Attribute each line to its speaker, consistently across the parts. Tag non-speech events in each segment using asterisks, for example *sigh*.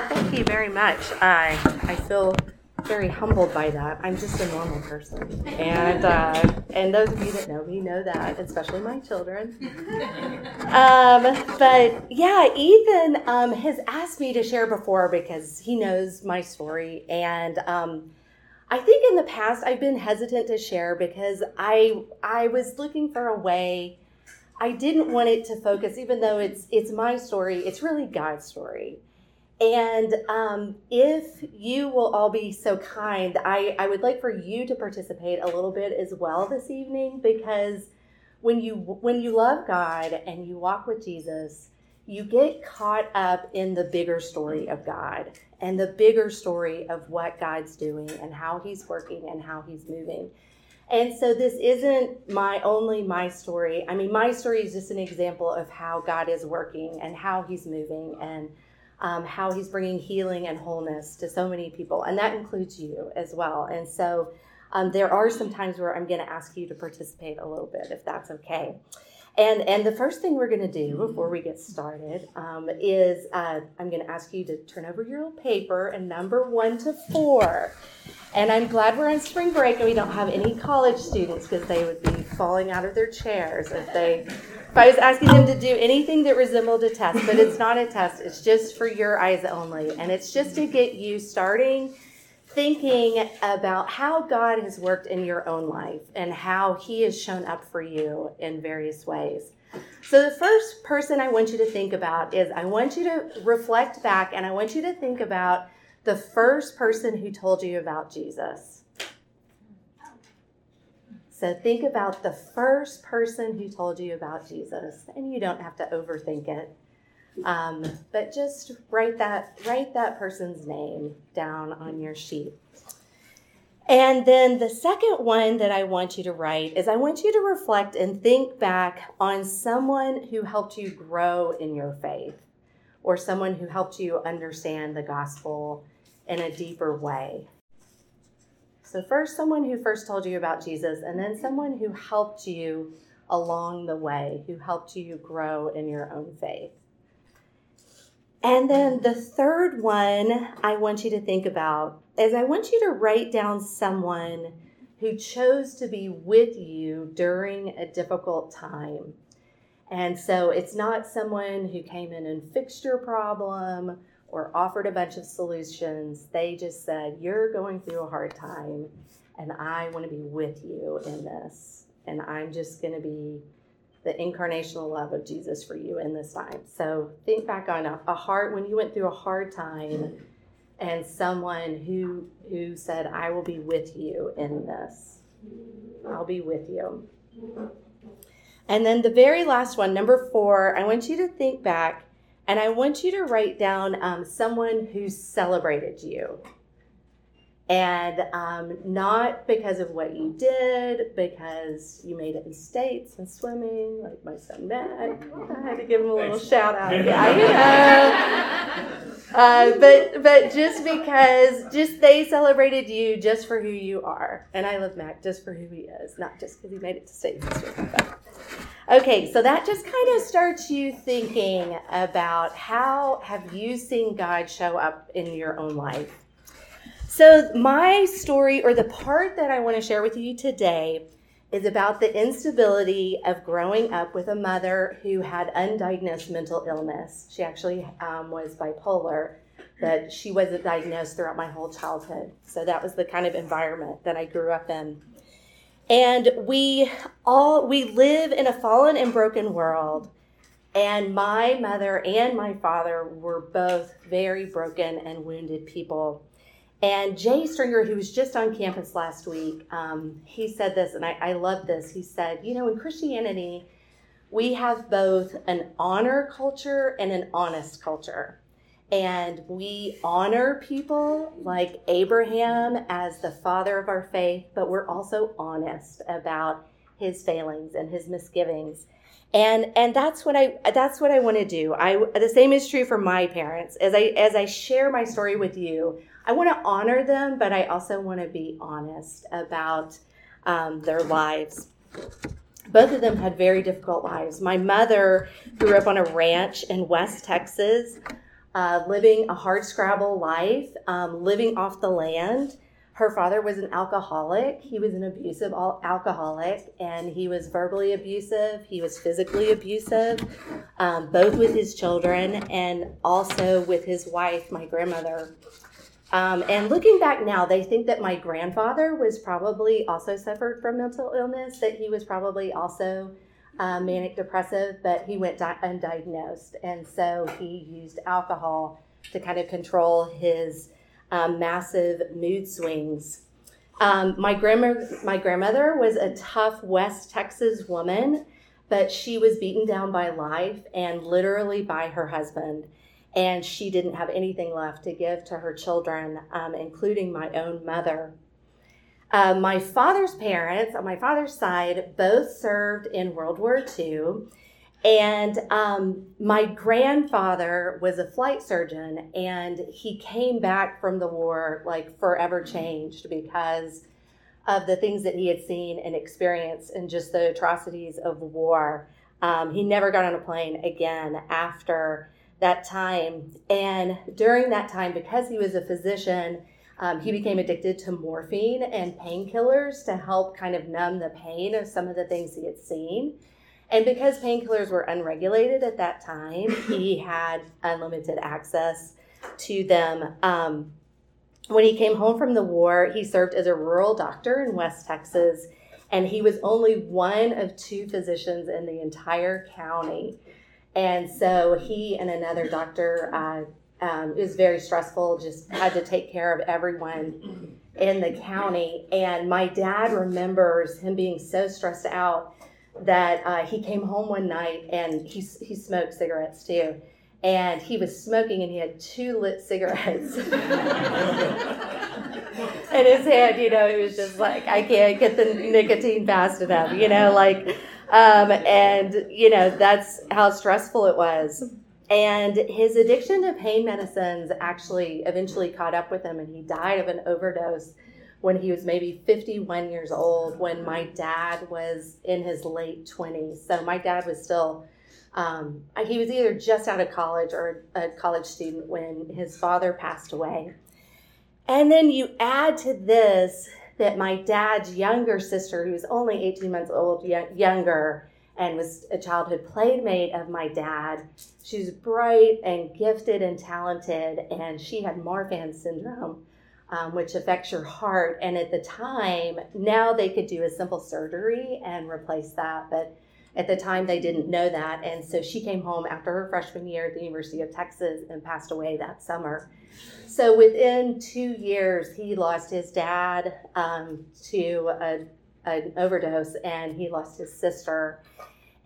Speaker 1: Thank you very much. I I feel very humbled by that. I'm just a normal person, and uh, and those of you that know me know that, especially my children. Um, but yeah, Ethan um, has asked me to share before because he knows my story, and um, I think in the past I've been hesitant to share because I I was looking for a way. I didn't want it to focus, even though it's it's my story. It's really God's story. And um, if you will all be so kind, I, I would like for you to participate a little bit as well this evening because when you when you love God and you walk with Jesus, you get caught up in the bigger story of God and the bigger story of what God's doing and how He's working and how He's moving. And so this isn't my only my story. I mean, my story is just an example of how God is working and how He's moving and um, how he's bringing healing and wholeness to so many people, and that includes you as well. And so um, there are some times where I'm going to ask you to participate a little bit, if that's okay. And and the first thing we're going to do before we get started um, is uh, I'm going to ask you to turn over your paper and number one to four. And I'm glad we're on spring break and we don't have any college students because they would be falling out of their chairs if they if I was asking them to do anything that resembled a test, but it's not a test, it's just for your eyes only. And it's just to get you starting thinking about how God has worked in your own life and how He has shown up for you in various ways. So, the first person I want you to think about is I want you to reflect back and I want you to think about the first person who told you about Jesus. So think about the first person who told you about Jesus, and you don't have to overthink it. Um, but just write that write that person's name down on your sheet. And then the second one that I want you to write is I want you to reflect and think back on someone who helped you grow in your faith or someone who helped you understand the gospel in a deeper way. So, first, someone who first told you about Jesus, and then someone who helped you along the way, who helped you grow in your own faith. And then the third one I want you to think about is I want you to write down someone who chose to be with you during a difficult time. And so it's not someone who came in and fixed your problem or offered a bunch of solutions. They just said, You're going through a hard time, and I want to be with you in this. And I'm just going to be the incarnational love of Jesus for you in this time. So think back on a, a hard when you went through a hard time and someone who who said, I will be with you in this. I'll be with you. And then the very last one, number four, I want you to think back and I want you to write down um, someone who celebrated you. And um, not because of what you did, because you made it in states and swimming, like my son Matt. I had to give him a little shout out. *laughs* Yeah, know. Uh, but but just because, just they celebrated you just for who you are, and I love Mac just for who he is, not just because he made it to states and swimming. Okay, so that just kind of starts you thinking about how have you seen God show up in your own life. So my story or the part that I want to share with you today is about the instability of growing up with a mother who had undiagnosed mental illness. She actually um, was bipolar, but she wasn't diagnosed throughout my whole childhood. So that was the kind of environment that I grew up in. And we all we live in a fallen and broken world. And my mother and my father were both very broken and wounded people. And Jay Stringer, who was just on campus last week, um, he said this, and I, I love this. He said, You know, in Christianity, we have both an honor culture and an honest culture and we honor people like Abraham as the father of our faith, but we're also honest about his failings and his misgivings. And and that's what I that's what I want to do. I the same is true for my parents. As I as I share my story with you, I want to honor them, but I also want to be honest about um, their lives. Both of them had very difficult lives. My mother grew up on a ranch in West Texas uh, living a hard scrabble life, um, living off the land. Her father was an alcoholic. He was an abusive alcoholic, and he was verbally abusive. He was physically abusive, um, both with his children and also with his wife, my grandmother. Um, and looking back now, they think that my grandfather was probably also suffered from mental illness, that he was probably also uh, manic depressive, but he went di- undiagnosed. And so he used alcohol to kind of control his um, massive mood swings. Um, my, grandma, my grandmother was a tough West Texas woman, but she was beaten down by life and literally by her husband. And she didn't have anything left to give to her children, um, including my own mother. Uh, my father's parents, on my father's side, both served in World War II. And um, my grandfather was a flight surgeon, and he came back from the war like forever changed because of the things that he had seen and experienced and just the atrocities of war. Um, he never got on a plane again after that time. And during that time, because he was a physician, um, he became addicted to morphine and painkillers to help kind of numb the pain of some of the things he had seen. And because painkillers were unregulated at that time, *laughs* he had unlimited access to them. Um, when he came home from the war, he served as a rural doctor in West Texas, and he was only one of two physicians in the entire county. And so he and another doctor uh, um, it was very stressful, just had to take care of everyone in the county. And my dad remembers him being so stressed out that uh, he came home one night and he, he smoked cigarettes too. And he was smoking and he had two lit cigarettes. *laughs* in his hand, you know, he was just like, I can't get the nicotine fast enough, you know, like, um, and, you know, that's how stressful it was. And his addiction to pain medicines actually eventually caught up with him, and he died of an overdose when he was maybe 51 years old, when my dad was in his late 20s. So my dad was still, um, he was either just out of college or a college student when his father passed away. And then you add to this that my dad's younger sister, who was only 18 months old, younger, and was a childhood playmate of my dad. She was bright and gifted and talented, and she had Marfan syndrome, um, which affects your heart. And at the time, now they could do a simple surgery and replace that, but at the time they didn't know that. And so she came home after her freshman year at the University of Texas and passed away that summer. So within two years, he lost his dad um, to a an overdose and he lost his sister.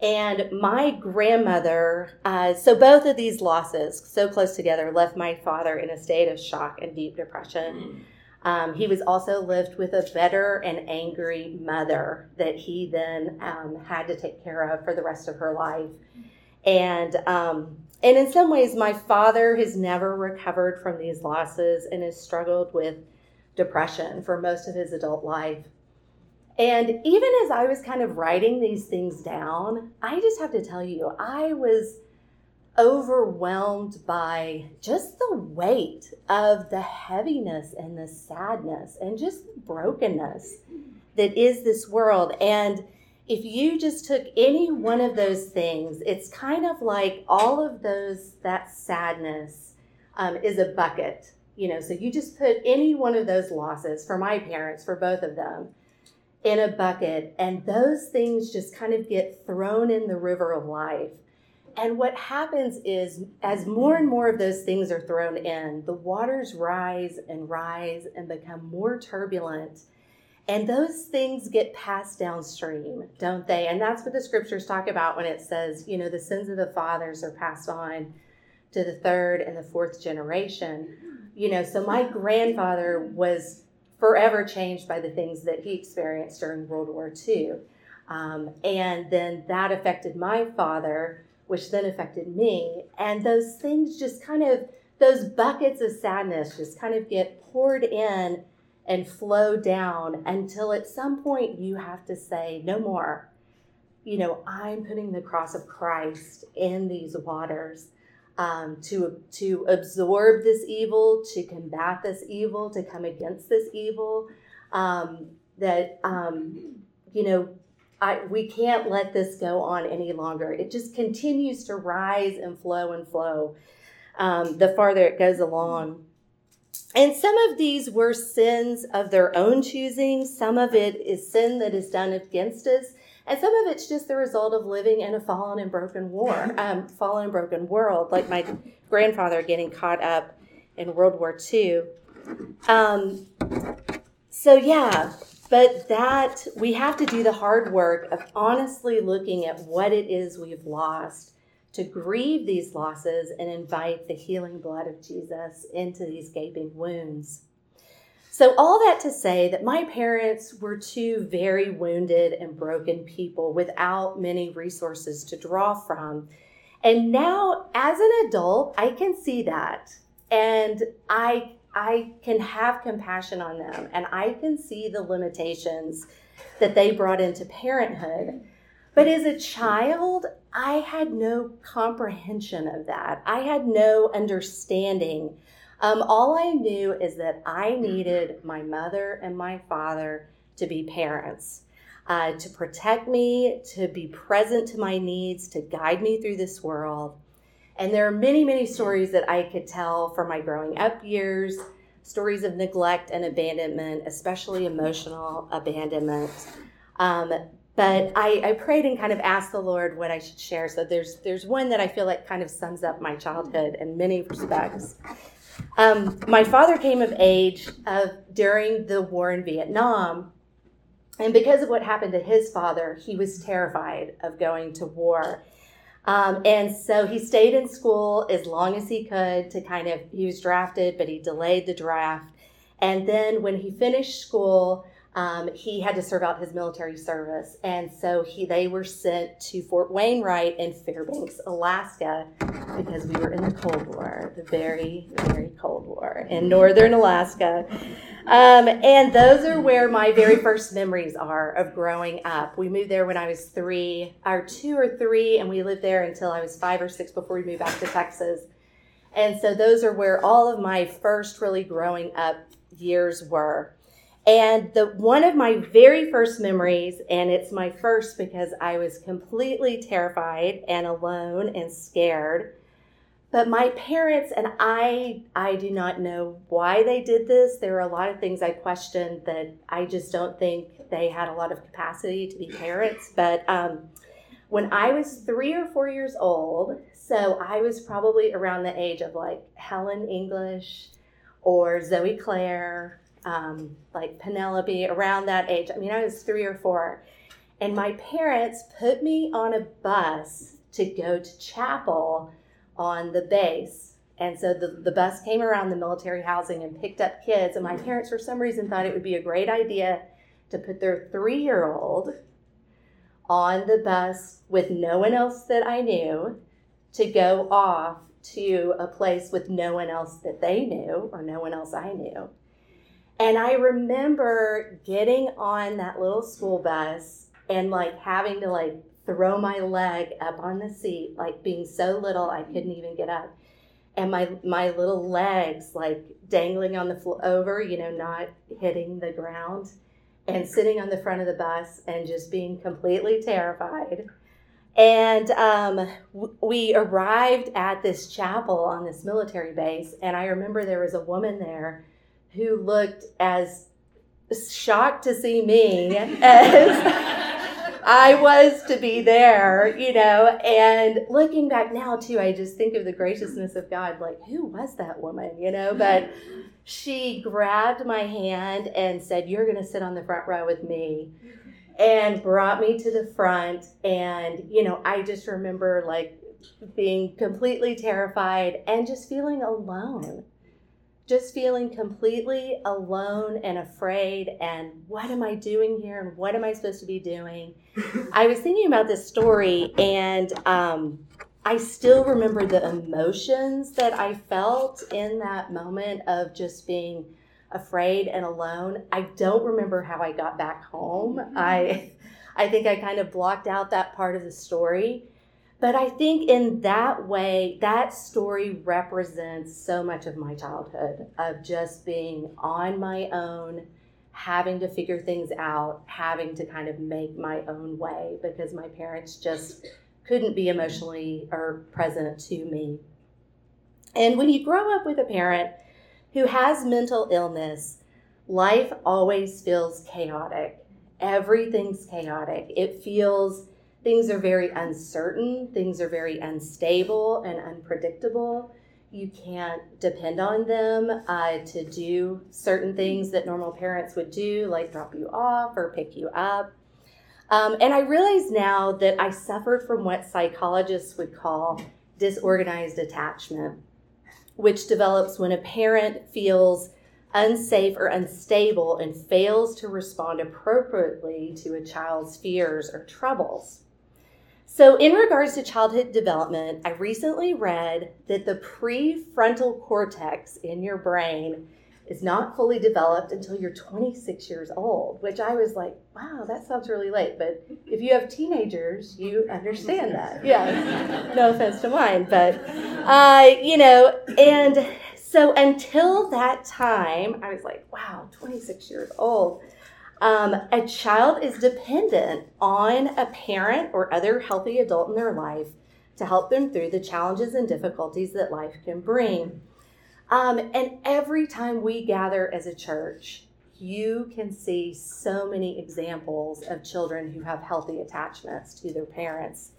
Speaker 1: And my grandmother, uh, so both of these losses, so close together, left my father in a state of shock and deep depression. Um, he was also lived with a bitter and angry mother that he then um, had to take care of for the rest of her life. And um, and in some ways, my father has never recovered from these losses and has struggled with depression for most of his adult life. And even as I was kind of writing these things down, I just have to tell you, I was overwhelmed by just the weight of the heaviness and the sadness and just the brokenness that is this world. And if you just took any one of those things, it's kind of like all of those, that sadness um, is a bucket. You know, so you just put any one of those losses for my parents, for both of them, in a bucket, and those things just kind of get thrown in the river of life. And what happens is, as more and more of those things are thrown in, the waters rise and rise and become more turbulent. And those things get passed downstream, don't they? And that's what the scriptures talk about when it says, you know, the sins of the fathers are passed on to the third and the fourth generation. You know, so my grandfather was forever changed by the things that he experienced during World War II. Um, and then that affected my father, which then affected me. And those things just kind of, those buckets of sadness just kind of get poured in and flow down until at some point you have to say, no more. You know, I'm putting the cross of Christ in these waters. Um, to, to absorb this evil, to combat this evil, to come against this evil. Um, that, um, you know, I, we can't let this go on any longer. It just continues to rise and flow and flow um, the farther it goes along. And some of these were sins of their own choosing. Some of it is sin that is done against us. And some of it's just the result of living in a fallen and broken war, *laughs* um, fallen and broken world, like my grandfather getting caught up in World War II. Um, so, yeah, but that we have to do the hard work of honestly looking at what it is we've lost to grieve these losses and invite the healing blood of Jesus into these gaping wounds. So, all that to say that my parents were two very wounded and broken people without many resources to draw from. And now, as an adult, I can see that. And I, I can have compassion on them and I can see the limitations that they brought into parenthood. But as a child, I had no comprehension of that. I had no understanding um, all I knew is that I needed my mother and my father to be parents, uh, to protect me, to be present to my needs, to guide me through this world. And there are many, many stories that I could tell from my growing up years stories of neglect and abandonment, especially emotional abandonment. Um, but I, I, prayed and kind of asked the Lord what I should share. So there's there's one that I feel like kind of sums up my childhood in many respects. Um, my father came of age uh, during the war in Vietnam. And because of what happened to his father, he was terrified of going to war. Um, and so he stayed in school as long as he could to kind of, he was drafted, but he delayed the draft. And then when he finished school, um, he had to serve out his military service, and so he they were sent to Fort Wainwright in Fairbanks, Alaska, because we were in the Cold War, the very very Cold War in northern Alaska. Um, and those are where my very first memories are of growing up. We moved there when I was three, or two or three, and we lived there until I was five or six before we moved back to Texas. And so those are where all of my first really growing up years were. And the one of my very first memories, and it's my first because I was completely terrified and alone and scared. But my parents and I, I do not know why they did this. There are a lot of things I questioned that I just don't think they had a lot of capacity to be parents. But um, when I was three or four years old, so I was probably around the age of like Helen English or Zoe Claire um, like Penelope, around that age. I mean, I was three or four. And my parents put me on a bus to go to chapel on the base. And so the, the bus came around the military housing and picked up kids. And my parents, for some reason, thought it would be a great idea to put their three year old on the bus with no one else that I knew to go off to a place with no one else that they knew or no one else I knew. And I remember getting on that little school bus and like having to like throw my leg up on the seat, like being so little I couldn't even get up. And my my little legs like dangling on the floor over, you know, not hitting the ground and sitting on the front of the bus and just being completely terrified. And um, we arrived at this chapel on this military base, and I remember there was a woman there who looked as shocked to see me as I was to be there, you know. And looking back now, too, I just think of the graciousness of God. Like, who was that woman, you know? But she grabbed my hand and said, You're going to sit on the front row with me. And brought me to the front. And, you know, I just remember like being completely terrified and just feeling alone just feeling completely alone and afraid and what am I doing here and what am I supposed to be doing? *laughs* I was thinking about this story and um, I still remember the emotions that I felt in that moment of just being afraid and alone. I don't remember how I got back home. I I think I kind of blocked out that part of the story. But I think in that way, that story represents so much of my childhood of just being on my own, having to figure things out, having to kind of make my own way because my parents just couldn't be emotionally or present to me. And when you grow up with a parent who has mental illness, life always feels chaotic. Everything's chaotic. It feels things are very uncertain, things are very unstable and unpredictable. You can't depend on them uh, to do certain things that normal parents would do, like drop you off or pick you up. Um, and I realize now that I suffered from what psychologists would call disorganized attachment, which develops when a parent feels unsafe or unstable and fails to respond appropriately to a child's fears or troubles. So, in regards to childhood development, I recently read that the prefrontal cortex in your brain is not fully developed until you're 26 years old, which I was like, wow, that sounds really late. But if you have teenagers, you understand that. *laughs* Yeah, no offense to mine, but, uh, you know, and so until that time, I was like, wow, 26 years old. Um, a child is dependent on a parent or other healthy adult in their life to help them through the challenges and difficulties that life can bring. Um, and every time we gather as a church, you can see so many examples of children who have healthy attachments to their parents.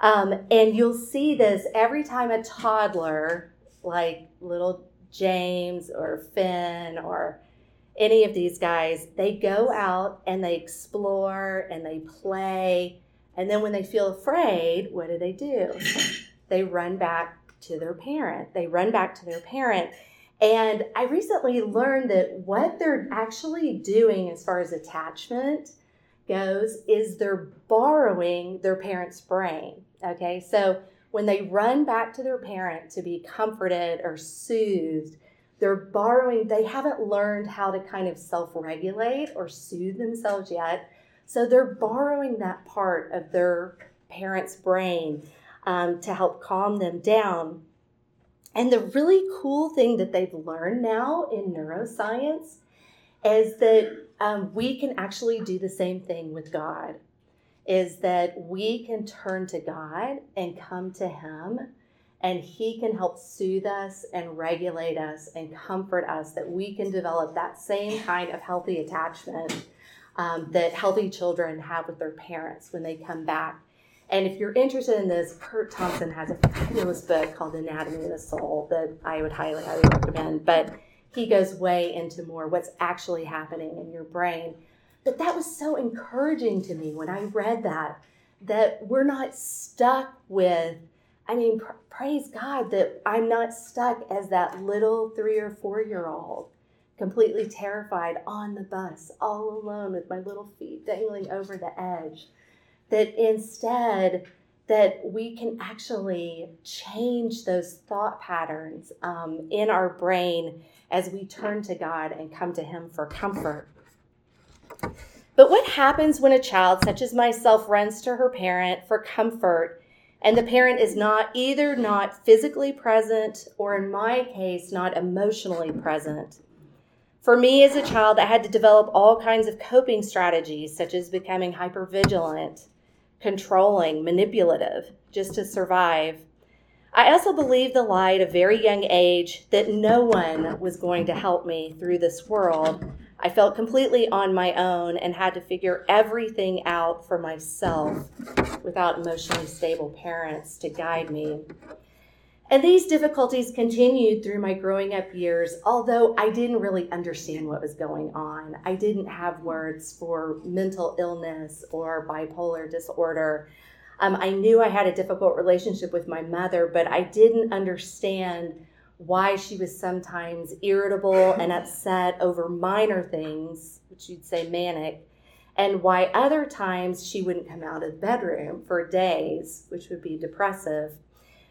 Speaker 1: Um, and you'll see this every time a toddler, like little James or Finn or any of these guys, they go out and they explore and they play. And then when they feel afraid, what do they do? *laughs* They run back to their parent. They run back to their parent. And I recently learned that what they're actually doing as far as attachment goes is they're borrowing their parent's brain. Okay, so when they run back to their parent to be comforted or soothed, they're borrowing, they haven't learned how to kind of self regulate or soothe themselves yet. So they're borrowing that part of their parent's brain um, to help calm them down. And the really cool thing that they've learned now in neuroscience is that um, we can actually do the same thing with God. Is that we can turn to God and come to Him and He can help soothe us and regulate us and comfort us that we can develop that same kind of healthy attachment um, that healthy children have with their parents when they come back. And if you're interested in this, Kurt Thompson has a fabulous book called Anatomy of the Soul that I would highly, highly recommend. But he goes way into more what's actually happening in your brain. But that was so encouraging to me when I read that, that we're not stuck with I mean, pr- praise God that I'm not stuck as that little three or four year old, completely terrified on the bus, all alone with my little feet dangling over the edge. That instead, that we can actually change those thought patterns um, in our brain as we turn to God and come to Him for comfort. But what happens when a child, such as myself, runs to her parent for comfort and the parent is not either not physically present or in my case not emotionally present. For me as a child i had to develop all kinds of coping strategies such as becoming hypervigilant controlling manipulative just to survive. I also believed the lie at a very young age that no one was going to help me through this world I felt completely on my own and had to figure everything out for myself without emotionally stable parents to guide me. And these difficulties continued through my growing up years, although I didn't really understand what was going on. I didn't have words for mental illness or bipolar disorder. Um, I knew I had a difficult relationship with my mother, but I didn't understand why she was sometimes irritable and *laughs* upset over minor things, which you'd say manic, and why other times she wouldn't come out of the bedroom for days, which would be depressive.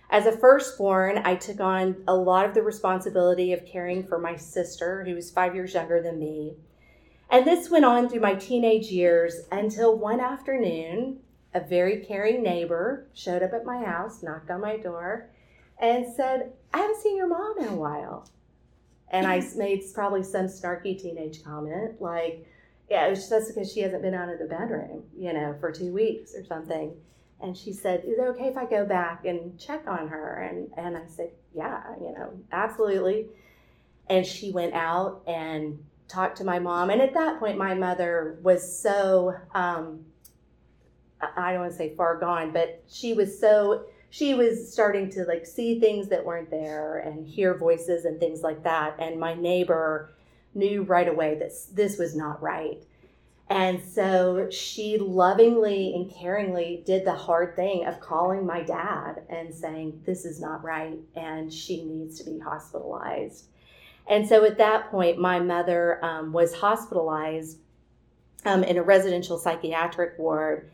Speaker 1: As a firstborn, I took on a lot of the responsibility of caring for my sister, who was five years younger than me. And this went on through my teenage years until one afternoon, a very caring neighbor showed up at my house, knocked on my door, and said, I haven't seen your mom in a while. And I made probably some snarky teenage comment like, yeah, it's just because she hasn't been out of the bedroom, you know, for two weeks or something. And she said, Is it okay if I go back and check on her? And, and I said, Yeah, you know, absolutely. And she went out and talked to my mom. And at that point, my mother was so, um, I don't want to say far gone, but she was so, she was starting to like see things that weren't there and hear voices and things like that. And my neighbor knew right away that this was not right. And so she lovingly and caringly did the hard thing of calling my dad and saying, This is not right, and she needs to be hospitalized. And so at that point, my mother um, was hospitalized um, in a residential psychiatric ward.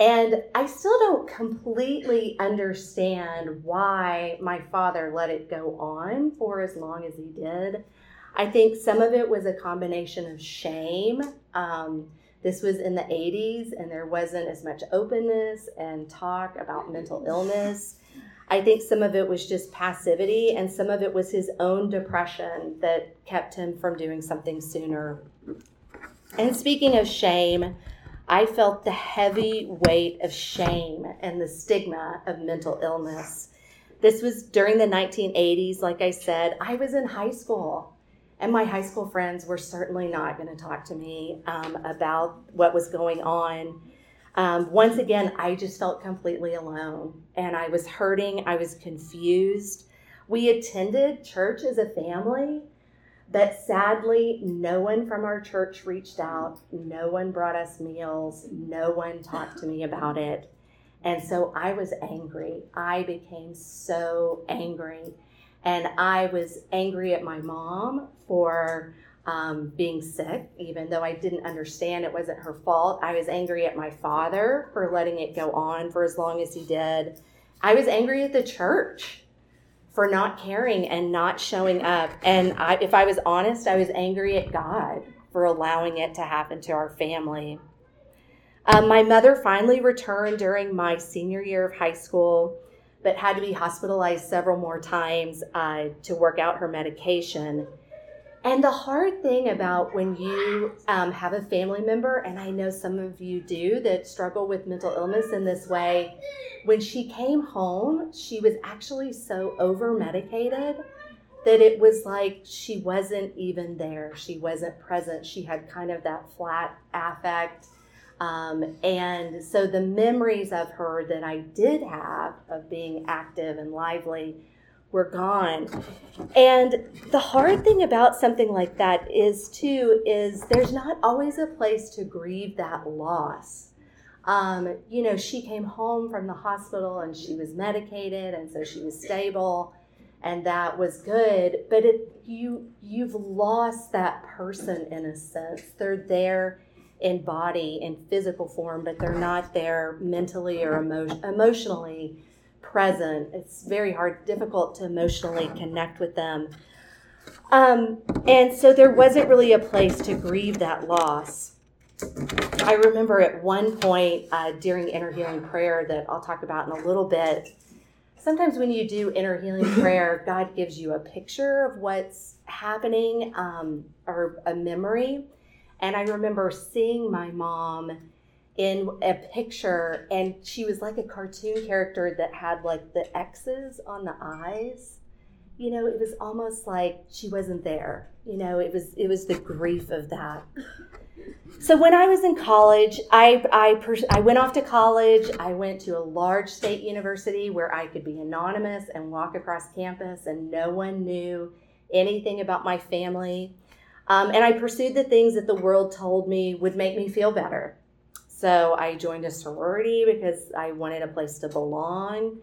Speaker 1: And I still don't completely understand why my father let it go on for as long as he did. I think some of it was a combination of shame. Um, this was in the 80s, and there wasn't as much openness and talk about mental illness. I think some of it was just passivity, and some of it was his own depression that kept him from doing something sooner. And speaking of shame, I felt the heavy weight of shame and the stigma of mental illness. This was during the 1980s, like I said. I was in high school, and my high school friends were certainly not going to talk to me um, about what was going on. Um, once again, I just felt completely alone and I was hurting. I was confused. We attended church as a family, but sadly, no one from our church reached out. No one brought us meals. No one talked to me *laughs* about it. And so I was angry. I became so angry. And I was angry at my mom for um, being sick, even though I didn't understand it wasn't her fault. I was angry at my father for letting it go on for as long as he did. I was angry at the church for not caring and not showing up. And I, if I was honest, I was angry at God for allowing it to happen to our family. Um, my mother finally returned during my senior year of high school, but had to be hospitalized several more times uh, to work out her medication. And the hard thing about when you um, have a family member, and I know some of you do that struggle with mental illness in this way, when she came home, she was actually so over medicated that it was like she wasn't even there. She wasn't present. She had kind of that flat affect. Um, and so the memories of her that I did have of being active and lively were gone. And the hard thing about something like that is, too, is there's not always a place to grieve that loss. Um, you know, she came home from the hospital and she was medicated, and so she was stable, and that was good. But it, you you've lost that person in a sense. They're there in body in physical form, but they're not there mentally or emo- emotionally present. It's very hard, difficult to emotionally connect with them. Um, and so there wasn't really a place to grieve that loss. I remember at one point uh, during inner healing prayer that I'll talk about in a little bit. Sometimes when you do inner healing *coughs* prayer, God gives you a picture of what's happening um, or a memory. And I remember seeing my mom in a picture and she was like a cartoon character that had like the X's on the eyes. You know, it was almost like she wasn't there. You know, it was it was the grief of that. So when I was in college, I I, pers- I went off to college. I went to a large state university where I could be anonymous and walk across campus, and no one knew anything about my family. Um, and I pursued the things that the world told me would make me feel better. So I joined a sorority because I wanted a place to belong.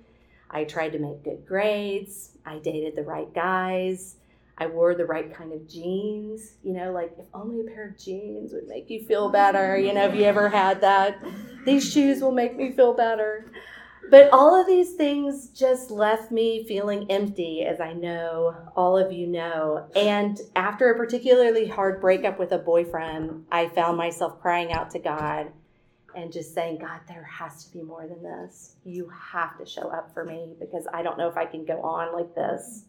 Speaker 1: I tried to make good grades. I dated the right guys. I wore the right kind of jeans. You know, like if only a pair of jeans would make you feel better. You know, have you ever had that? These shoes will make me feel better. But all of these things just left me feeling empty, as I know all of you know. And after a particularly hard breakup with a boyfriend, I found myself crying out to God and just saying, God, there has to be more than this. You have to show up for me because I don't know if I can go on like this.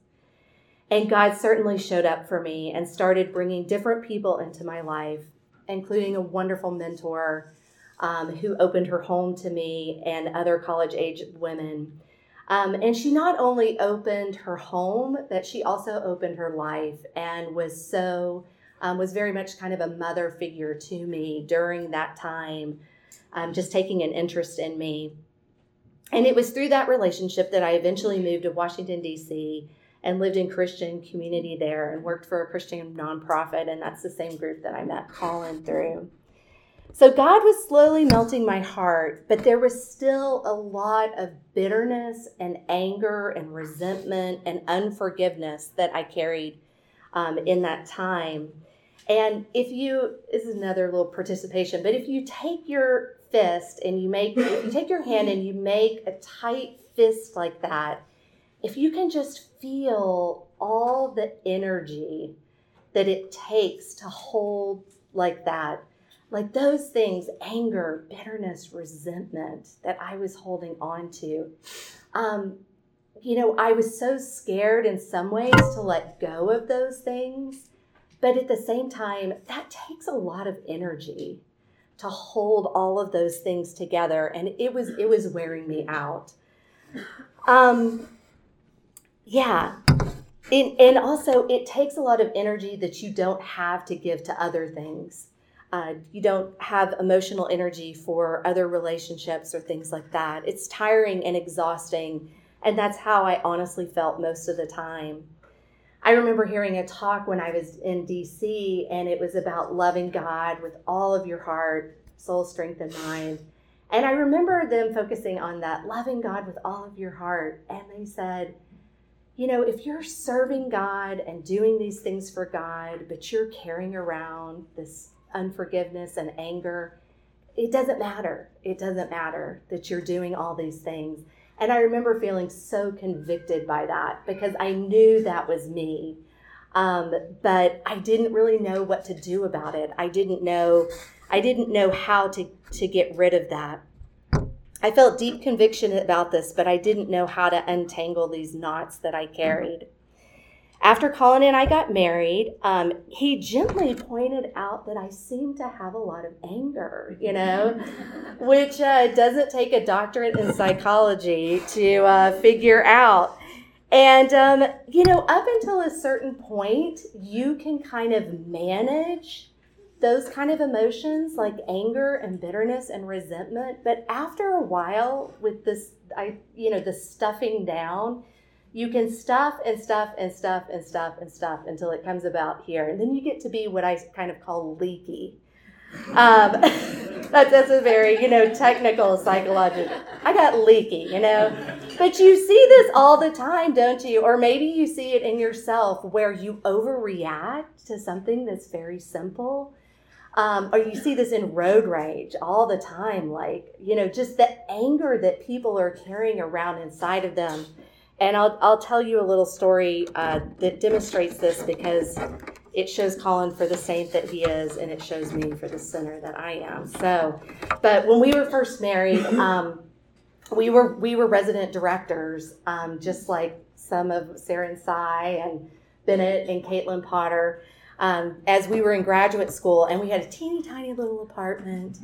Speaker 1: And God certainly showed up for me and started bringing different people into my life, including a wonderful mentor um, who opened her home to me and other college age women. Um, and she not only opened her home, but she also opened her life and was so, um, was very much kind of a mother figure to me during that time, um, just taking an interest in me. And it was through that relationship that I eventually moved to Washington, D.C and lived in Christian community there and worked for a Christian nonprofit. And that's the same group that I met Colin through. So God was slowly melting my heart, but there was still a lot of bitterness and anger and resentment and unforgiveness that I carried um, in that time. And if you, this is another little participation, but if you take your fist and you make, if you take your hand and you make a tight fist like that, if you can just feel all the energy that it takes to hold like that, like those things anger, bitterness, resentment that I was holding on to. Um, you know, I was so scared in some ways to let go of those things, but at the same time, that takes a lot of energy to hold all of those things together and it was it was wearing me out um, yeah. And, and also, it takes a lot of energy that you don't have to give to other things. Uh, you don't have emotional energy for other relationships or things like that. It's tiring and exhausting. And that's how I honestly felt most of the time. I remember hearing a talk when I was in DC, and it was about loving God with all of your heart, soul, strength, and mind. And I remember them focusing on that loving God with all of your heart. And they said, you know, if you're serving God and doing these things for God, but you're carrying around this unforgiveness and anger, it doesn't matter. It doesn't matter that you're doing all these things. And I remember feeling so convicted by that because I knew that was me. Um, but I didn't really know what to do about it. I didn't know, I didn't know how to, to get rid of that. I felt deep conviction about this, but I didn't know how to untangle these knots that I carried. After Colin and I got married, um, he gently pointed out that I seemed to have a lot of anger, you know, *laughs* which uh, doesn't take a doctorate in psychology to uh, figure out. And, um, you know, up until a certain point, you can kind of manage those kind of emotions like anger and bitterness and resentment but after a while with this i you know the stuffing down you can stuff and stuff and stuff and stuff and stuff until it comes about here. And then you get to be what i kind of call leaky. Um, *laughs* that, that's a very you know technical psychological i got leaky you know? But you see this all the time don't you? Or maybe you see it in yourself where you overreact to something that's very simple. Um, or you see this in road rage all the time, like, you know, just the anger that people are carrying around inside of them. And I'll, I'll tell you a little story uh, that demonstrates this because it shows Colin for the saint that he is, and it shows me for the sinner that I am. So, but when we were first married, *laughs* um, we were we were resident directors, um, just like some of Sarah and Cy and Bennett and Caitlin Potter um, as we were in graduate school, and we had a teeny tiny little apartment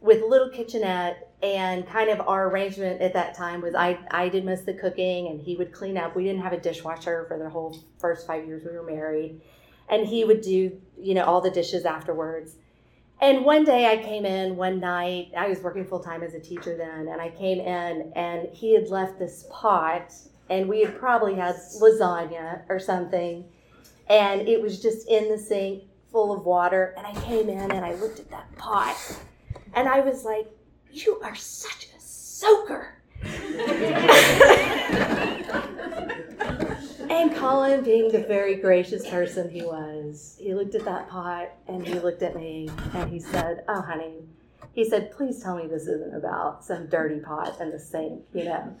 Speaker 1: with a little kitchenette. And kind of our arrangement at that time was I, I did most of the cooking and he would clean up. We didn't have a dishwasher for the whole first five years we were married. And he would do, you know, all the dishes afterwards. And one day I came in one night, I was working full time as a teacher then, and I came in and he had left this pot, and we had probably had lasagna or something and it was just in the sink full of water. And I came in and I looked at that pot and I was like, You are such a soaker. and Colin, being the very gracious person he was, he looked at that pot and he looked at me and he said, Oh, honey, he said, Please tell me this isn't about some dirty pot in the sink, you know.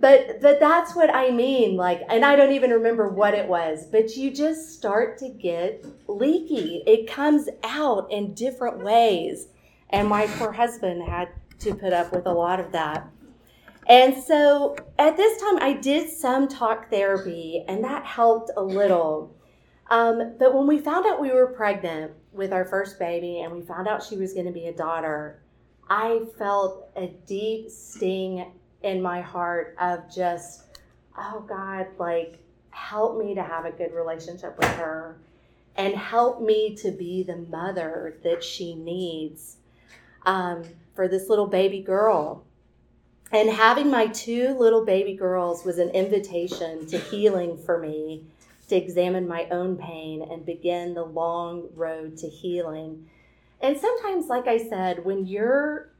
Speaker 1: But but that's what i mean like and i don't even remember what it was but you just start to get leaky. It comes out in different ways And my poor husband had to put up with a lot of that. And so at this time, I did some talk therapy, and that helped a little. Um, but when we found out we were pregnant with our first baby and we found out she was going to be a daughter, I felt a deep sting in my heart of just, oh God, like, help me to have a good relationship with her and help me to be the mother that she needs um, for this little baby girl. And having my two little baby girls was an invitation to healing for me to examine my own pain and begin the long road to healing. And sometimes, like I said, when your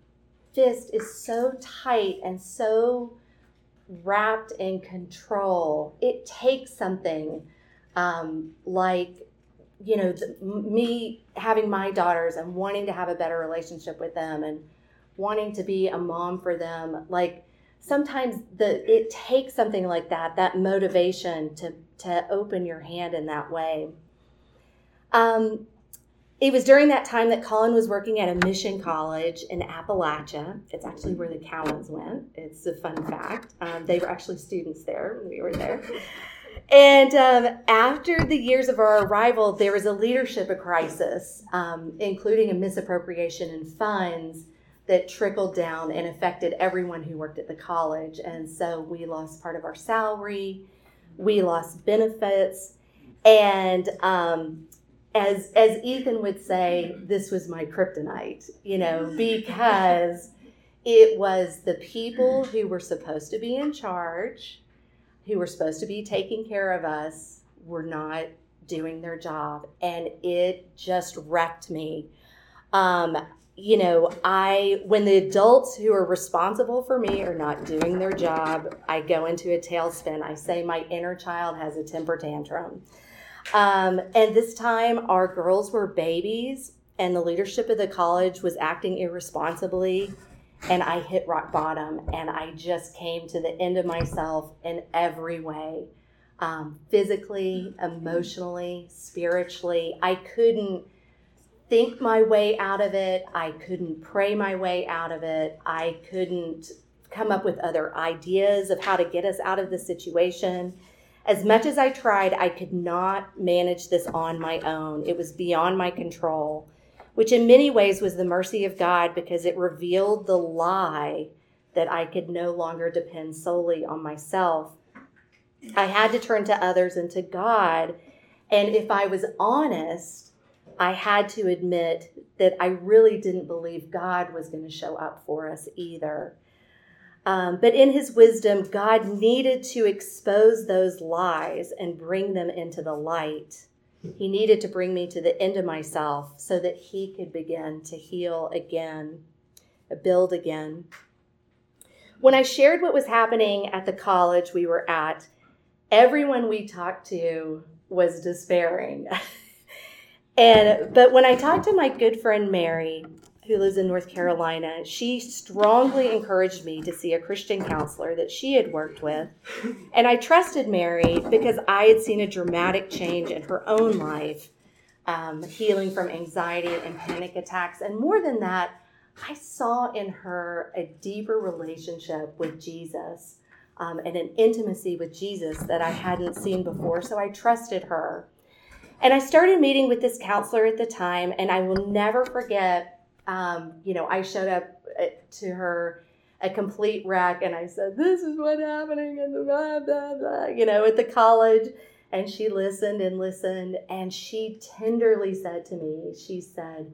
Speaker 1: fist is so tight and so wrapped in control, it takes something um, like, you know, the, me having my daughters and wanting to have a better relationship with them and wanting to be a mom for them. Like, sometimes the it takes something like that, that motivation to to open your hand in that way. Um, it was during that time that Colin was working at a mission college in Appalachia. It's actually where the Cowans went. It's a fun fact. Um, they were actually students there we were there. And um, after the years of our arrival, there was a leadership crisis, um, including a misappropriation in funds that trickled down and affected everyone who worked at the college. And so we lost part of our salary we lost benefits, and um, as as Ethan would say, this was my kryptonite, you know, because it was the people who were supposed to be in charge, who were supposed to be taking care of us, were not doing their job, and it just wrecked me. Um, you know, I when the adults who are responsible for me are not doing their job, I go into a tailspin. I say my inner child has a temper tantrum. Um, and this time, our girls were babies, and the leadership of the college was acting irresponsibly. And I hit rock bottom, and I just came to the end of myself in every way um, physically, emotionally, spiritually. I couldn't think my way out of it. I couldn't pray my way out of it. I couldn't come up with other ideas of how to get us out of the situation. As much as I tried, I could not manage this on my own. It was beyond my control, which in many ways was the mercy of God because it revealed the lie that I could no longer depend solely on myself. I had to turn to others and to God. And if I was honest, I had to admit that I really didn't believe God was going to show up for us either. Um, but in his wisdom, God needed to expose those lies and bring them into the light. He needed to bring me to the end of myself so that he could begin to heal again, build again. When I shared what was happening at the college we were at, everyone we talked to was despairing. *laughs* And but when I talked to my good friend Mary, who lives in North Carolina, she strongly encouraged me to see a Christian counselor that she had worked with. And I trusted Mary because I had seen a dramatic change in her own life, um, healing from anxiety and panic attacks. And more than that, I saw in her a deeper relationship with Jesus um, and an intimacy with Jesus that I hadn't seen before. So I trusted her. And I started meeting with this counselor at the time, and I will never forget. Um, you know, I showed up uh, to her a complete wreck, and I said, "This is what's happening," and blah blah blah. You know, at the college, and she listened and listened, and she tenderly said to me, "She said,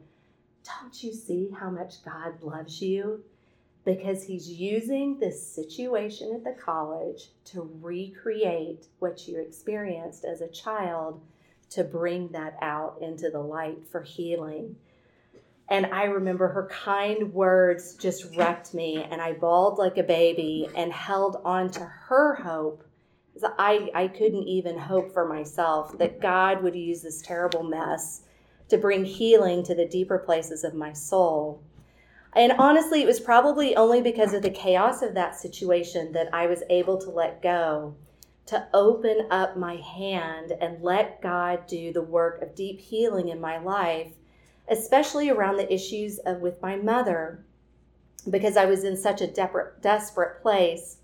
Speaker 1: don't you see how much God loves you?" Because he's using this situation at the college to recreate what you experienced as a child to bring that out into the light for healing. And I remember her kind words just wrecked me, and I bawled like a baby and held on to her hope. I, I couldn't even hope for myself that God would use this terrible mess to bring healing to the deeper places of my soul. And honestly, it was probably only because of the chaos of that situation that I was able to let go to open up my hand and let God do the work of deep healing in my life especially around the issues of with my mother, because I was in such a de- desperate place.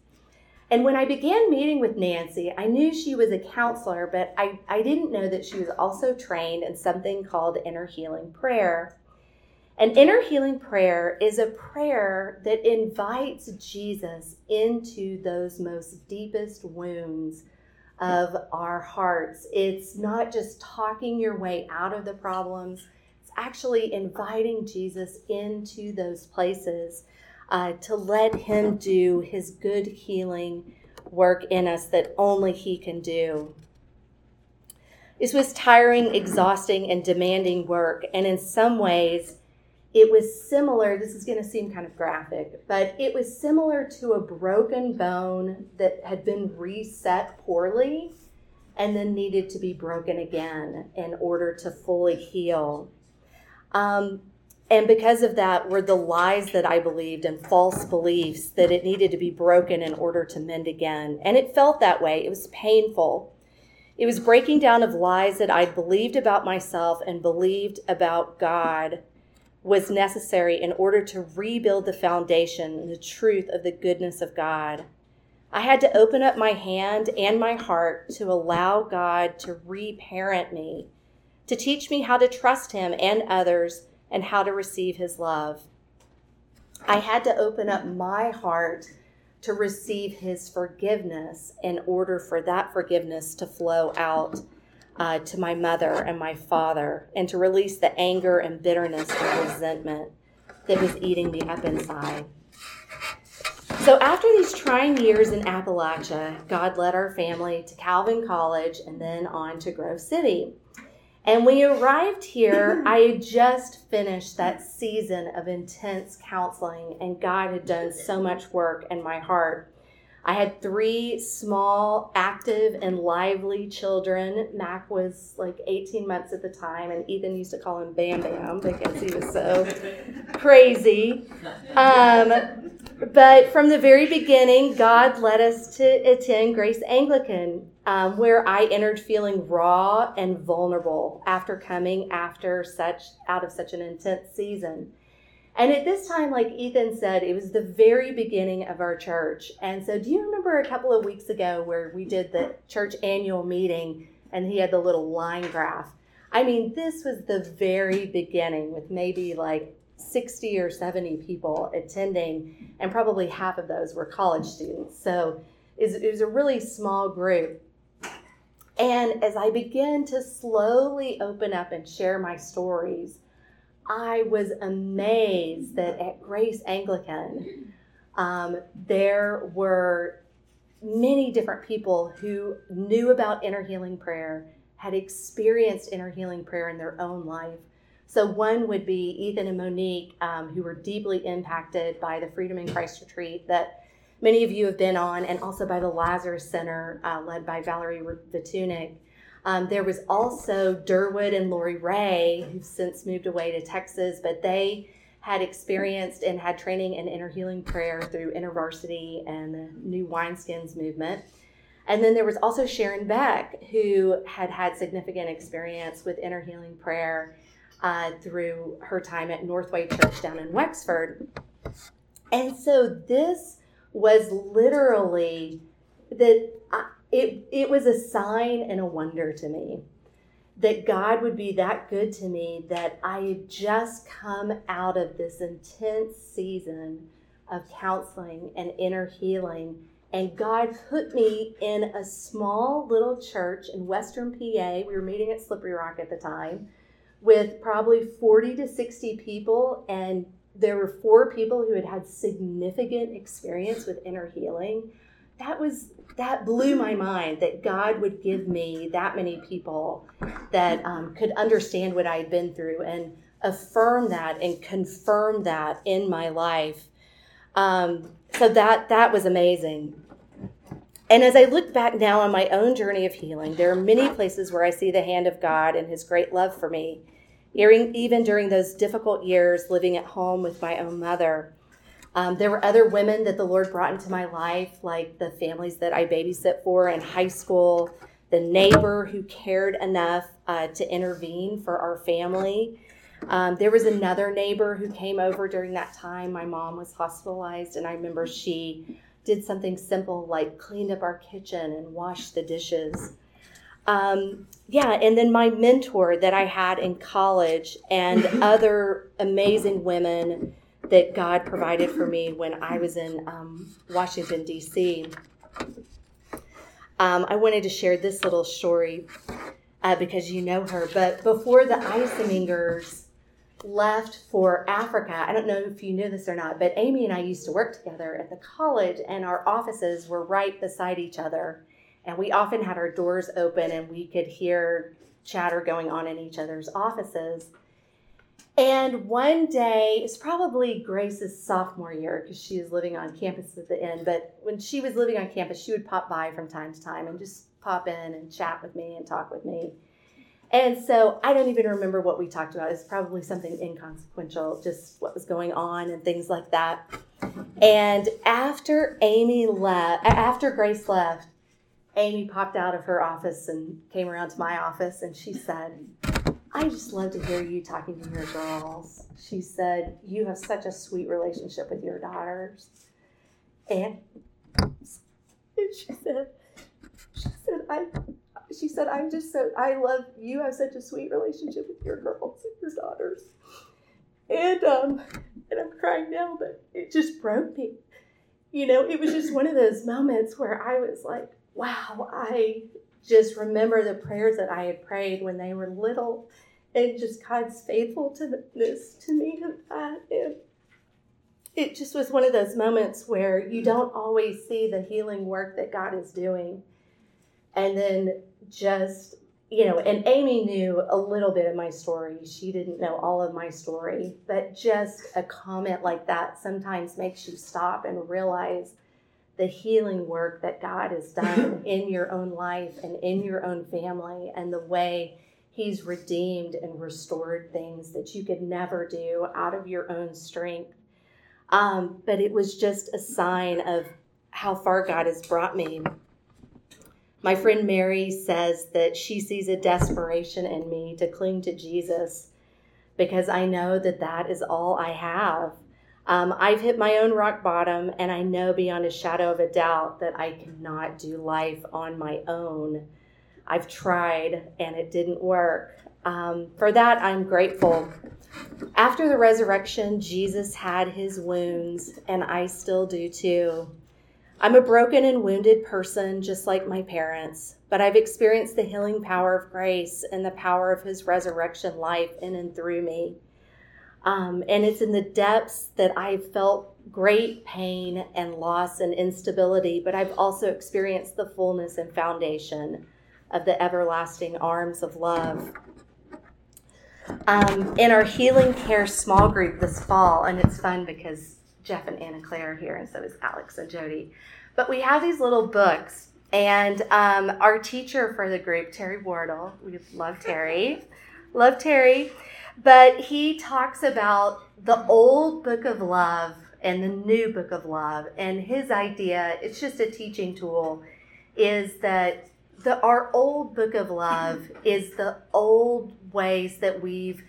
Speaker 1: And when I began meeting with Nancy, I knew she was a counselor, but I, I didn't know that she was also trained in something called inner healing prayer. An inner healing prayer is a prayer that invites Jesus into those most deepest wounds of our hearts. It's not just talking your way out of the problems, actually inviting Jesus into those places uh, to let Him do His good healing work in us that only He can do. This was tiring, exhausting, and demanding work, and in some ways, it was similar. This is going to seem kind of graphic, but it was similar to a broken bone that had been reset poorly and then needed to be broken again in order to fully heal. Um, and because of that were the lies that I believed and false beliefs that it needed to be broken in order to mend again. And it felt that way. It was painful. It was breaking down of lies that I'd believed about myself and believed about God was necessary in order to rebuild the foundation the truth of the goodness of God. I had to open up my hand and my heart to allow God to reparent me, to teach me how to trust Him and others and how to receive his love. I had to open up my heart to receive his forgiveness in order for that forgiveness to flow out uh, to my mother and my father and to release the anger and bitterness and resentment that was eating me up inside. So, after these trying years in Appalachia, God led our family to Calvin College and then on to Grove City. And we arrived here, *laughs* I had just finished that season of intense counseling, and God had done so much work in my heart. I had three small, active, and lively children. Mac was like 18 months at the time, and Ethan used to call him Bam Bam because he was so *laughs* crazy. Um, but from the very beginning, God led us to attend Grace Anglican um, where I entered feeling raw and vulnerable after coming after such out of such an intense season. And at this time, like Ethan said, it was the very beginning of our church. And so, do you remember a couple of weeks ago where we did the church annual meeting and he had the little line graph? I mean, this was the very beginning with maybe like 60 or 70 people attending, and probably half of those were college students. So, it was a really small group. And as I began to slowly open up and share my stories, I was amazed that at Grace Anglican, um, there were many different people who knew about inner healing prayer, had experienced inner healing prayer in their own life. So, one would be Ethan and Monique, um, who were deeply impacted by the Freedom in Christ retreat that many of you have been on, and also by the Lazarus Center, uh, led by Valerie Vatunick. Um, there was also Durwood and Lori Ray, who've since moved away to Texas, but they had experienced and had training in inner healing prayer through InterVarsity and the New Wineskins movement. And then there was also Sharon Beck, who had had significant experience with inner healing prayer uh, through her time at Northway Church down in Wexford. And so this was literally that I, it, it was a sign and a wonder to me that God would be that good to me that I had just come out of this intense season of counseling and inner healing. And God put me in a small little church in Western PA. We were meeting at Slippery Rock at the time with probably 40 to 60 people and there were four people who had had significant experience with inner healing. That was that blew my mind that God would give me that many people that um, could understand what I had been through and affirm that and confirm that in my life. Um, so that that was amazing. And as I look back now on my own journey of healing, there are many places where I see the hand of God and His great love for me even during those difficult years living at home with my own mother. Um, there were other women that the Lord brought into my life, like the families that I babysit for in high school, the neighbor who cared enough uh, to intervene for our family. Um, there was another neighbor who came over during that time. My mom was hospitalized, and I remember she did something simple like cleaned up our kitchen and washed the dishes. Um, yeah, and then my mentor that I had in college and *laughs* other amazing women that God provided for me when I was in um, Washington, D.C. Um, I wanted to share this little story uh, because you know her. But before the Eisemingers left for Africa, I don't know if you knew this or not, but Amy and I used to work together at the college, and our offices were right beside each other. And we often had our doors open and we could hear chatter going on in each other's offices. And one day, it's probably Grace's sophomore year because she was living on campus at the end. But when she was living on campus, she would pop by from time to time and just pop in and chat with me and talk with me. And so I don't even remember what we talked about. It's probably something inconsequential, just what was going on and things like that. And after Amy left, after Grace left, Amy popped out of her office and came around to my office and she said, I just love to hear you talking to your girls. She said, You have such a sweet relationship with your daughters. And, *laughs* she said, She said, I she said, I'm just so I love you have such a sweet relationship with your girls and your daughters. And um and I'm crying now, but it just broke me. You know, it was just one of those moments where I was like, wow, I just remember the prayers that I had prayed when they were little and just God's faithfulness to this to me and that. And it just was one of those moments where you don't always see the healing work that God is doing. And then just, you know, and Amy knew a little bit of my story. She didn't know all of my story, but just a comment like that sometimes makes you stop and realize the healing work that God has done *laughs* in your own life and in your own family and the way He's redeemed and restored things that you could never do out of your own strength. Um, but it was just a sign of how far God has brought me. My friend Mary says that she sees a desperation in me to cling to Jesus because I know that that is all I have. Um, I've hit my own rock bottom, and I know beyond a shadow of a doubt that I cannot do life on my own. I've tried and it didn't work. Um, for that, I'm grateful. After the resurrection, Jesus had his wounds, and I still do too. I'm a broken and wounded person, just like my parents, but I've experienced the healing power of grace and the power of his resurrection life in and through me. Um, and it's in the depths that I've felt great pain and loss and instability, but I've also experienced the fullness and foundation of the everlasting arms of love. Um, in our healing care small group this fall, and it's fun because Jeff and Anna Claire are here, and so is Alex and Jody. But we have these little books, and um, our teacher for the group, Terry Wardle, we love Terry, *laughs* love Terry, but he talks about the old book of love and the new book of love, and his idea, it's just a teaching tool, is that the our old book of love *clears throat* is the old ways that we've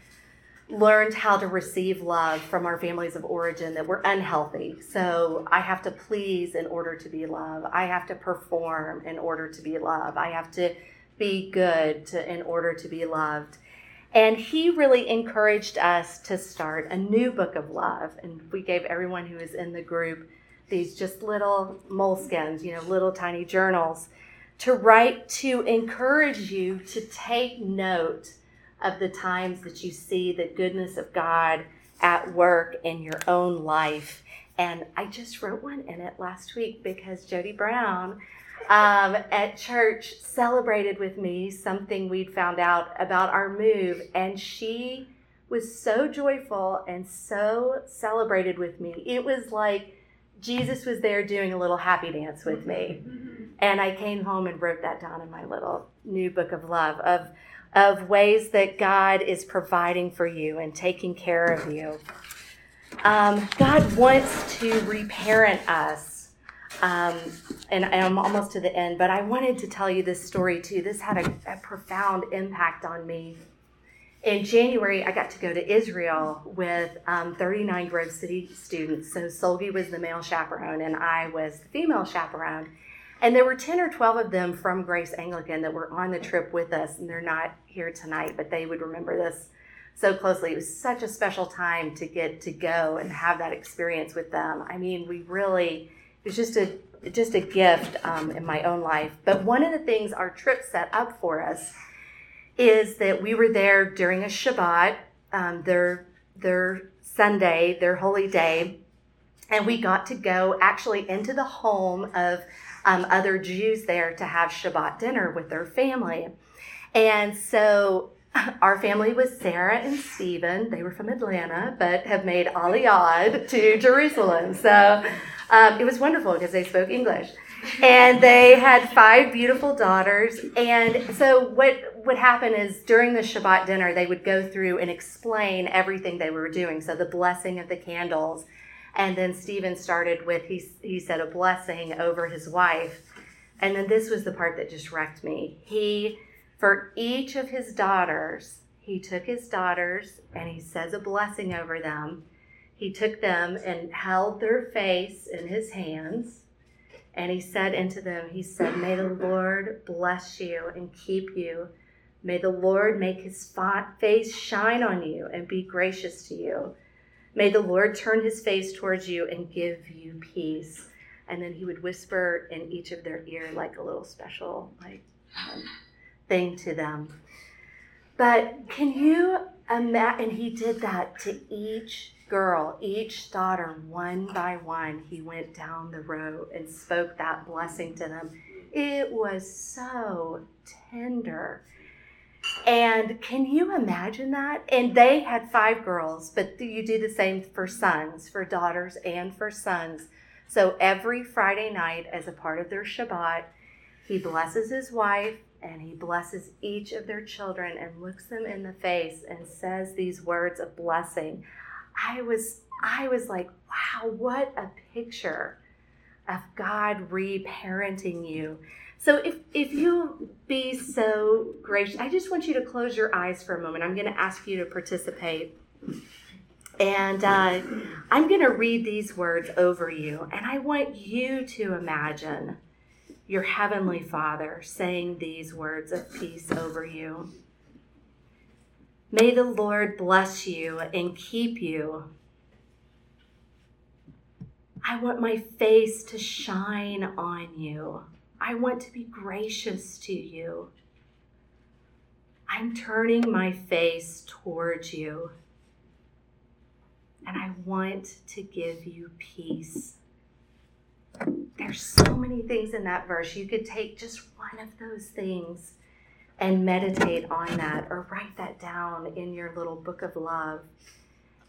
Speaker 1: learned how to receive love from our families of origin that were unhealthy. So I have to please in order to be loved. I have to perform in order to be loved. I have to be good to, in order to be loved. And he really encouraged us to start a new book of love. And we gave everyone who was in the group these just little moleskins, you know, little tiny journals to write to encourage you to take note of the times that you see the goodness of God at work in your own life. And I just wrote one in it last week because Jody Brown um, at church celebrated with me something we'd found out about our move. And she was so joyful and so celebrated with me. It was like Jesus was there doing a little happy dance with me. And I came home and wrote that down in my little new book of love of, of ways that God is providing for you and taking care of you. Um, God wants to reparent us. Um, and I'm almost to the end, but I wanted to tell you this story too. This had a, a profound impact on me. in January, I got to go to Israel with um, 39 Grove City students. So Solgi was the male chaperone, and I was the female chaperone. And there were 10 or 12 of them from Grace Anglican that were on the trip with us, and they're not here tonight, but they would remember this so closely. It was such a special time to get to go and have that experience with them. I mean, we really, it was just a just a gift um, in my own life. But one of the things our trip set up for us is that we were there during a Shabbat, um, their their Sunday, their holy day, and we got to go actually into the home of um, other Jews there to have Shabbat dinner with their family. And so *laughs* our family was Sarah and Stephen. They were from Atlanta, but have made Aliyah to Jerusalem. So um, it was wonderful because they spoke English. And they had five beautiful daughters. And so what would happen is during the Shabbat dinner, they would go through and explain everything they were doing. So the blessing of the candles. And then Stephen started with, he, he said, a blessing over his wife. And then this was the part that just wrecked me. He for each of his daughters, he took his daughters and he says a blessing over them. He took them and held their face in his hands. And he said unto them, He said, May the Lord bless you and keep you. May the Lord make his face shine on you and be gracious to you. May the Lord turn his face towards you and give you peace. And then he would whisper in each of their ear like a little special, like, um, thing to them. But can you imagine? And he did that to each girl, each daughter, one by one. He went down the row and spoke that blessing to them. It was so tender. And can you imagine that? And they had five girls, but you do the same for sons, for daughters, and for sons. So every Friday night, as a part of their Shabbat, he blesses his wife and he blesses each of their children and looks them in the face and says these words of blessing. I was I was like, wow, what a picture of God reparenting you. So if if you be so gracious, I just want you to close your eyes for a moment. I'm going to ask you to participate. And uh, I'm going to read these words over you, and I want you to imagine your heavenly Father saying these words of peace over you. May the Lord bless you and keep you. I want my face to shine on you. I want to be gracious to you. I'm turning my face towards you, and I want to give you peace. There's so many things in that verse. You could take just one of those things and meditate on that or write that down in your little book of love.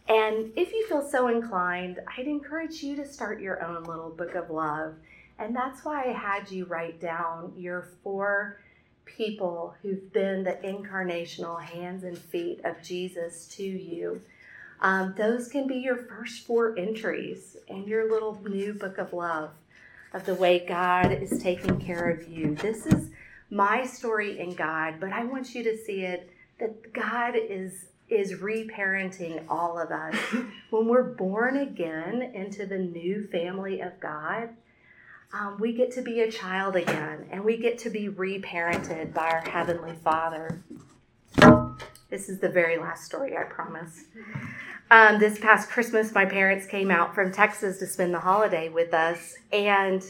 Speaker 1: And if you feel so inclined, I'd encourage you to start your own little book of love. And that's why I had you write down your four people who've been the incarnational hands and feet of Jesus to you. Um, those can be your first four entries in your little new book of love of the way God is taking care of you. This is my story in God, but I want you to see it that God is is reparenting all of us. *laughs* when we're born again into the new family of God, um, we get to be a child again and we get to be reparented by our Heavenly Father. This is the very last story, I promise. Um, this past Christmas, my parents came out from Texas to spend the holiday with us. And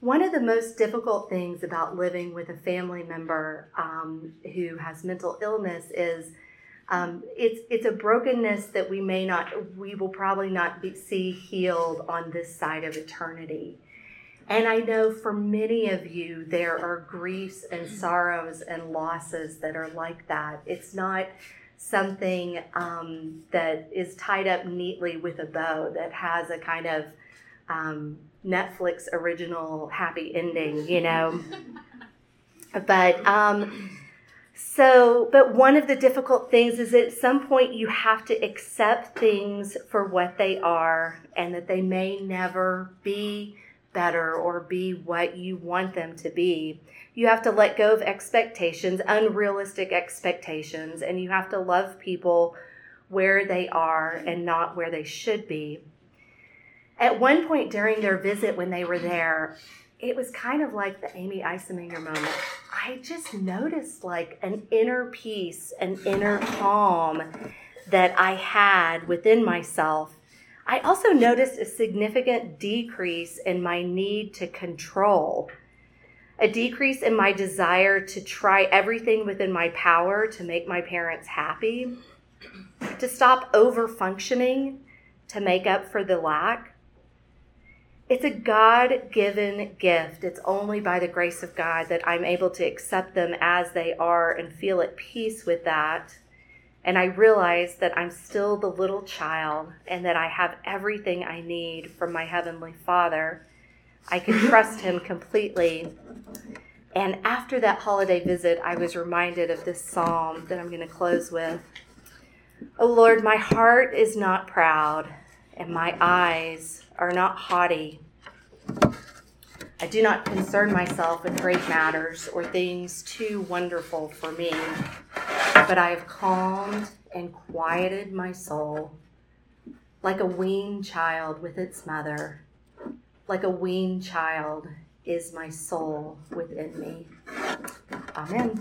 Speaker 1: one of the most difficult things about living with a family member um, who has mental illness is um, it's it's a brokenness that we may not we will probably not be, see healed on this side of eternity. And I know for many of you there are griefs and sorrows and losses that are like that. It's not something um, that is tied up neatly with a bow that has a kind of um, Netflix original happy ending, you know. *laughs* but um, so, but one of the difficult things is at some point you have to accept things for what they are and that they may never be better or be what you want them to be. You have to let go of expectations, unrealistic expectations, and you have to love people where they are and not where they should be. At one point during their visit, when they were there, it was kind of like the Amy Eiseminger moment. I just noticed like an inner peace, an inner calm that I had within myself. I also noticed a significant decrease in my need to control, a decrease in my desire to try everything within my power to make my parents happy, to stop over functioning to make up for the lack. It's a God given gift. It's only by the grace of God that I'm able to accept them as they are and feel at peace with that. And I realize that I'm still the little child and that I have everything I need from my Heavenly Father. I can *laughs* trust Him completely. And after that holiday visit, I was reminded of this psalm that I'm going to close with. O Lord, my heart is not proud, and my eyes are not haughty. I do not concern myself with great matters or things too wonderful for me, but I have calmed and quieted my soul like a weaned child with its mother. Like a weaned child is my soul within me. Amen.